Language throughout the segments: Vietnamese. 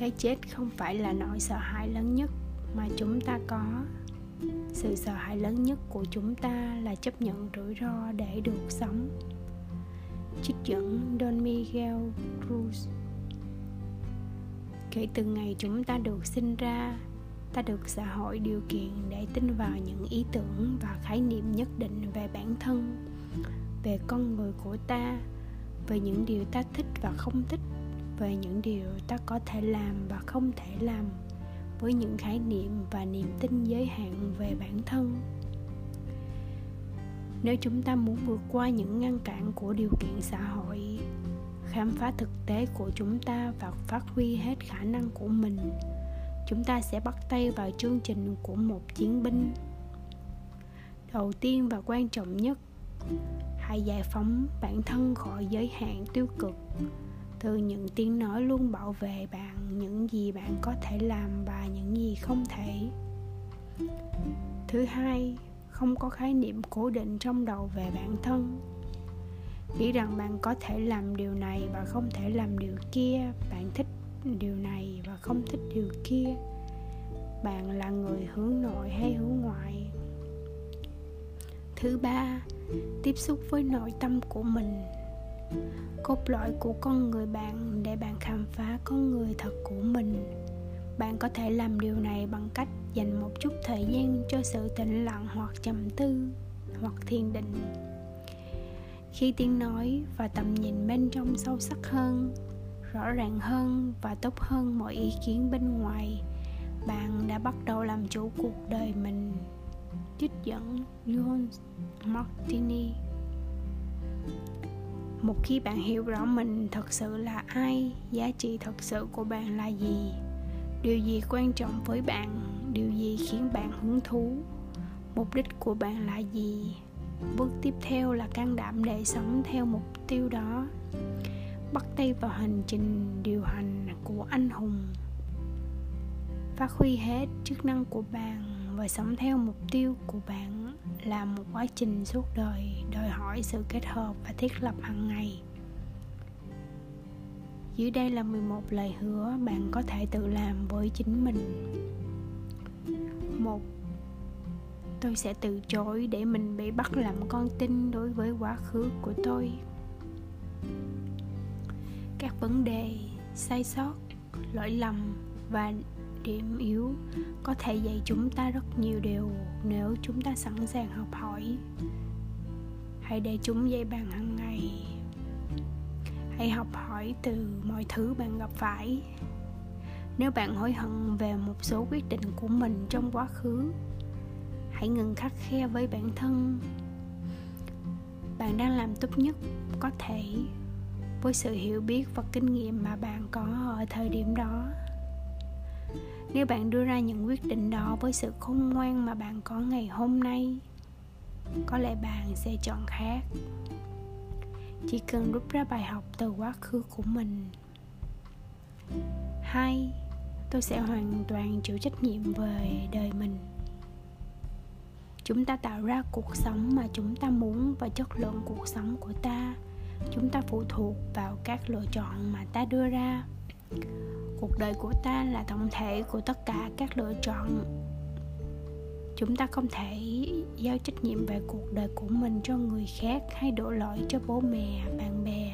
cái chết không phải là nỗi sợ hãi lớn nhất, mà chúng ta có. Sự sợ hãi lớn nhất của chúng ta là chấp nhận rủi ro để được sống. Trích dẫn don miguel cruz. Kể từ ngày chúng ta được sinh ra, ta được xã hội điều kiện để tin vào những ý tưởng và khái niệm nhất định về bản thân, về con người của ta, về những điều ta thích và không thích về những điều ta có thể làm và không thể làm với những khái niệm và niềm tin giới hạn về bản thân. Nếu chúng ta muốn vượt qua những ngăn cản của điều kiện xã hội, khám phá thực tế của chúng ta và phát huy hết khả năng của mình, chúng ta sẽ bắt tay vào chương trình của một chiến binh. Đầu tiên và quan trọng nhất, hãy giải phóng bản thân khỏi giới hạn tiêu cực từ những tiếng nói luôn bảo vệ bạn, những gì bạn có thể làm và những gì không thể. Thứ hai, không có khái niệm cố định trong đầu về bản thân. Nghĩ rằng bạn có thể làm điều này và không thể làm điều kia. Bạn thích điều này và không thích điều kia. Bạn là người hướng nội hay hướng ngoại? Thứ ba, tiếp xúc với nội tâm của mình cốt lõi của con người bạn để bạn khám phá con người thật của mình. Bạn có thể làm điều này bằng cách dành một chút thời gian cho sự tĩnh lặng hoặc trầm tư, hoặc thiền định. Khi tiếng nói và tầm nhìn bên trong sâu sắc hơn, rõ ràng hơn và tốt hơn mọi ý kiến bên ngoài, bạn đã bắt đầu làm chủ cuộc đời mình. Trích dẫn John Martini một khi bạn hiểu rõ mình thật sự là ai, giá trị thật sự của bạn là gì, điều gì quan trọng với bạn, điều gì khiến bạn hứng thú, mục đích của bạn là gì, bước tiếp theo là can đảm để sống theo mục tiêu đó. Bắt tay vào hành trình điều hành của anh hùng. Phát huy hết chức năng của bạn và sống theo mục tiêu của bạn là một quá trình suốt đời, đòi hỏi sự kết hợp và thiết lập hàng ngày. Dưới đây là 11 lời hứa bạn có thể tự làm với chính mình. Một, tôi sẽ từ chối để mình bị bắt làm con tin đối với quá khứ của tôi. Các vấn đề sai sót, lỗi lầm và điểm yếu. Có thể dạy chúng ta rất nhiều điều nếu chúng ta sẵn sàng học hỏi. Hãy để chúng dạy bạn hàng ngày. Hãy học hỏi từ mọi thứ bạn gặp phải. Nếu bạn hối hận về một số quyết định của mình trong quá khứ, hãy ngừng khắc khe với bản thân. Bạn đang làm tốt nhất có thể với sự hiểu biết và kinh nghiệm mà bạn có ở thời điểm đó nếu bạn đưa ra những quyết định đó với sự khôn ngoan mà bạn có ngày hôm nay, có lẽ bạn sẽ chọn khác. Chỉ cần rút ra bài học từ quá khứ của mình. Hai, tôi sẽ hoàn toàn chịu trách nhiệm về đời mình. Chúng ta tạo ra cuộc sống mà chúng ta muốn và chất lượng cuộc sống của ta. Chúng ta phụ thuộc vào các lựa chọn mà ta đưa ra cuộc đời của ta là tổng thể của tất cả các lựa chọn. Chúng ta không thể giao trách nhiệm về cuộc đời của mình cho người khác hay đổ lỗi cho bố mẹ, bạn bè.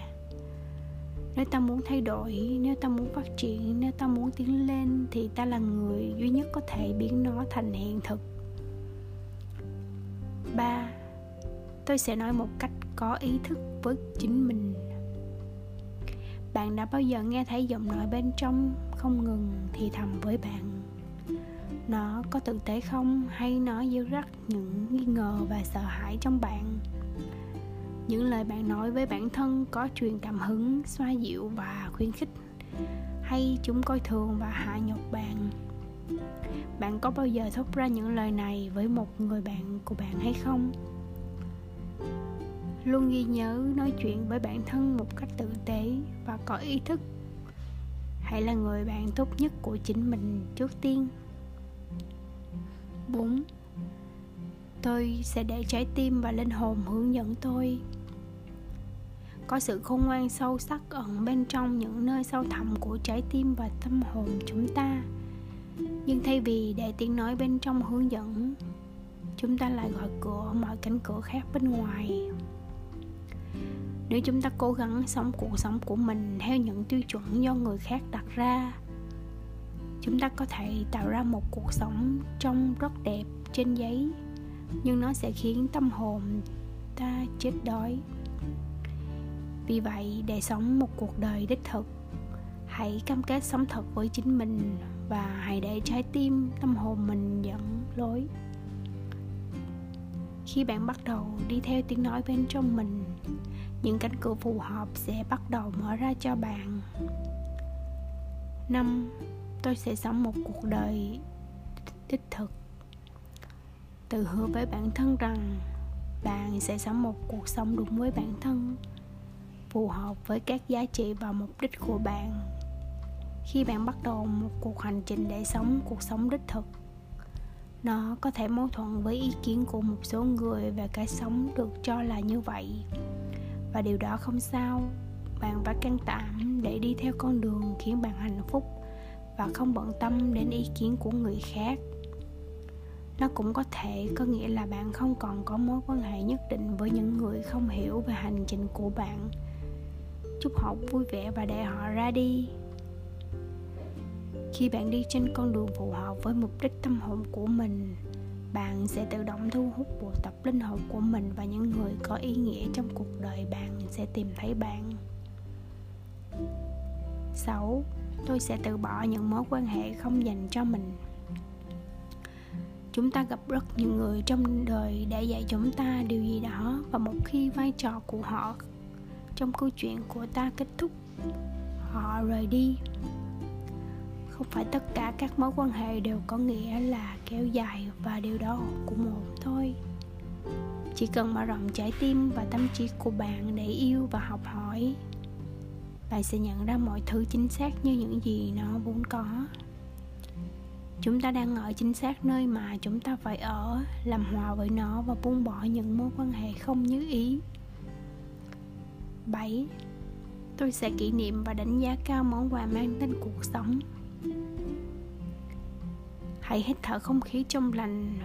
Nếu ta muốn thay đổi, nếu ta muốn phát triển, nếu ta muốn tiến lên thì ta là người duy nhất có thể biến nó thành hiện thực. Ba, tôi sẽ nói một cách có ý thức với chính mình bạn đã bao giờ nghe thấy giọng nói bên trong không ngừng thì thầm với bạn? Nó có thực tế không? Hay nó gieo rắc những nghi ngờ và sợ hãi trong bạn? Những lời bạn nói với bản thân có truyền cảm hứng, xoa dịu và khuyến khích? Hay chúng coi thường và hạ nhục bạn? Bạn có bao giờ thốt ra những lời này với một người bạn của bạn hay không? Luôn ghi nhớ nói chuyện với bản thân một cách tử tế và có ý thức. Hãy là người bạn tốt nhất của chính mình trước tiên. 4 tôi sẽ để trái tim và linh hồn hướng dẫn tôi. Có sự khôn ngoan sâu sắc ẩn bên trong những nơi sâu thẳm của trái tim và tâm hồn chúng ta. Nhưng thay vì để tiếng nói bên trong hướng dẫn, chúng ta lại gọi cửa mọi cánh cửa khác bên ngoài nếu chúng ta cố gắng sống cuộc sống của mình theo những tiêu chuẩn do người khác đặt ra, chúng ta có thể tạo ra một cuộc sống trông rất đẹp trên giấy, nhưng nó sẽ khiến tâm hồn ta chết đói. Vì vậy, để sống một cuộc đời đích thực, hãy cam kết sống thật với chính mình và hãy để trái tim, tâm hồn mình dẫn lối. Khi bạn bắt đầu đi theo tiếng nói bên trong mình những cánh cửa phù hợp sẽ bắt đầu mở ra cho bạn. Năm, tôi sẽ sống một cuộc đời đích thực. Tự hứa với bản thân rằng bạn sẽ sống một cuộc sống đúng với bản thân, phù hợp với các giá trị và mục đích của bạn. Khi bạn bắt đầu một cuộc hành trình để sống cuộc sống đích thực, nó có thể mâu thuẫn với ý kiến của một số người về cái sống được cho là như vậy và điều đó không sao. Bạn phải can đảm để đi theo con đường khiến bạn hạnh phúc và không bận tâm đến ý kiến của người khác. Nó cũng có thể có nghĩa là bạn không còn có mối quan hệ nhất định với những người không hiểu về hành trình của bạn. Chúc họ vui vẻ và để họ ra đi. Khi bạn đi trên con đường phù hợp với mục đích tâm hồn của mình bạn sẽ tự động thu hút bộ tập linh hồn của mình và những người có ý nghĩa trong cuộc đời bạn sẽ tìm thấy bạn 6. Tôi sẽ từ bỏ những mối quan hệ không dành cho mình Chúng ta gặp rất nhiều người trong đời để dạy chúng ta điều gì đó Và một khi vai trò của họ trong câu chuyện của ta kết thúc, Họ rời đi không phải tất cả các mối quan hệ đều có nghĩa là kéo dài và điều đó cũng ổn thôi. Chỉ cần mở rộng trái tim và tâm trí của bạn để yêu và học hỏi, bạn sẽ nhận ra mọi thứ chính xác như những gì nó vốn có. Chúng ta đang ở chính xác nơi mà chúng ta phải ở, làm hòa với nó và buông bỏ những mối quan hệ không như ý. 7. Tôi sẽ kỷ niệm và đánh giá cao món quà mang tên cuộc sống hãy hít thở không khí trong lành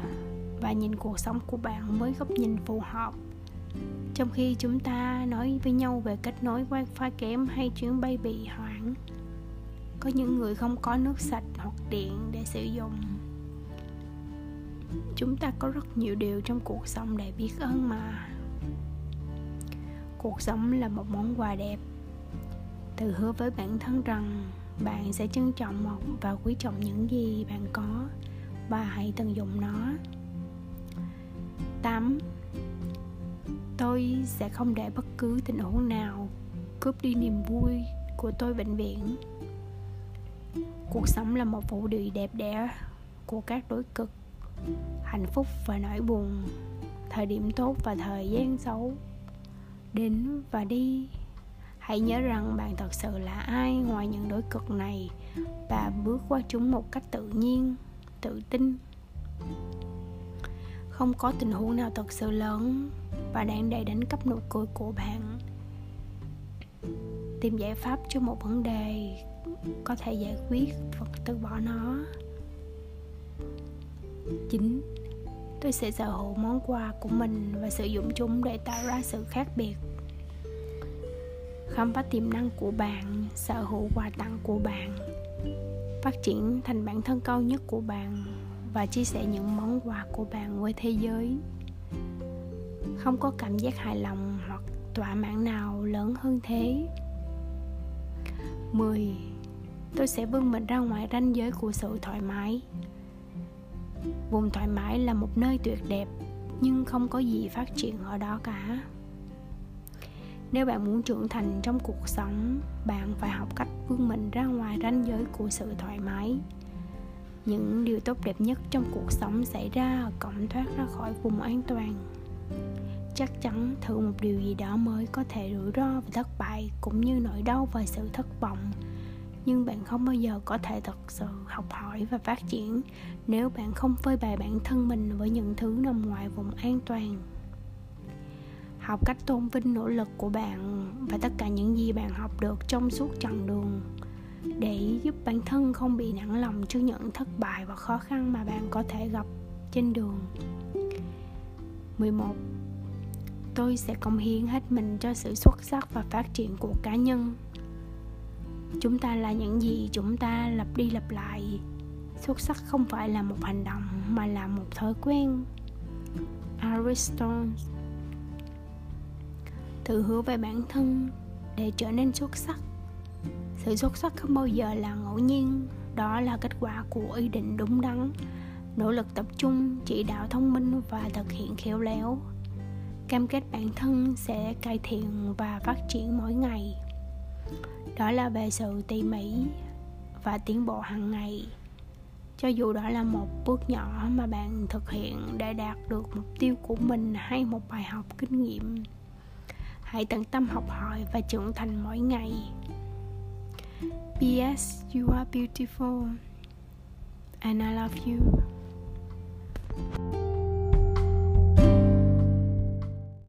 và nhìn cuộc sống của bạn với góc nhìn phù hợp. Trong khi chúng ta nói với nhau về kết nối wifi kém hay chuyến bay bị hoãn, có những người không có nước sạch hoặc điện để sử dụng. Chúng ta có rất nhiều điều trong cuộc sống để biết ơn mà. Cuộc sống là một món quà đẹp. Tự hứa với bản thân rằng bạn sẽ trân trọng và quý trọng những gì bạn có và hãy tận dụng nó. 8. Tôi sẽ không để bất cứ tình huống nào cướp đi niềm vui của tôi vĩnh viễn. Cuộc sống là một vũ điệu đẹp đẽ của các đối cực, Hạnh phúc và nỗi buồn, Thời điểm tốt và thời gian xấu. Đến và đi hãy nhớ rằng bạn thật sự là ai ngoài những đối cực này và bước qua chúng một cách tự nhiên, tự tin. Không có tình huống nào thật sự lớn và đang đầy đánh cắp nụ cười của bạn. Tìm giải pháp cho một vấn đề có thể giải quyết và từ bỏ nó. Chính, tôi sẽ sở hữu món quà của mình và sử dụng chúng để tạo ra sự khác biệt khám phá tiềm năng của bạn, sở hữu quà tặng của bạn, phát triển thành bản thân cao nhất của bạn và chia sẻ những món quà của bạn với thế giới. Không có cảm giác hài lòng hoặc thỏa mãn nào lớn hơn thế. 10. Tôi sẽ vươn mình ra ngoài ranh giới của sự thoải mái. Vùng thoải mái là một nơi tuyệt đẹp, Nhưng không có gì phát triển ở đó cả nếu bạn muốn trưởng thành trong cuộc sống, bạn phải học cách vươn mình ra ngoài ranh giới của sự thoải mái. Những điều tốt đẹp nhất trong cuộc sống xảy ra ở cổng thoát ra khỏi vùng an toàn. Chắc chắn thử một điều gì đó mới có thể rủi ro và thất bại cũng như nỗi đau và sự thất vọng. Nhưng bạn không bao giờ có thể thật sự học hỏi và phát triển nếu bạn không phơi bày bản thân mình với những thứ nằm ngoài vùng an toàn học cách tôn vinh nỗ lực của bạn và tất cả những gì bạn học được trong suốt chặng đường. Để giúp bản thân không bị nản lòng trước những thất bại và khó khăn mà bạn có thể gặp trên đường. 11 tôi sẽ cống hiến hết mình cho sự xuất sắc và phát triển của cá nhân. Chúng ta là những gì chúng ta lặp đi lặp lại. Xuất sắc không phải là một hành động mà là một thói quen. Aristotle tự hứa về bản thân để trở nên xuất sắc. Sự xuất sắc không bao giờ là ngẫu nhiên, đó là kết quả của ý định đúng đắn, nỗ lực tập trung, chỉ đạo thông minh và thực hiện khéo léo. Cam kết bản thân sẽ cải thiện và phát triển mỗi ngày. Đó là về sự tỉ mỉ và tiến bộ hàng ngày. Cho dù đó là một bước nhỏ mà bạn thực hiện để đạt được mục tiêu của mình hay một bài học kinh nghiệm hãy tận tâm học hỏi và trưởng thành mỗi ngày P.S. You are beautiful and I love you.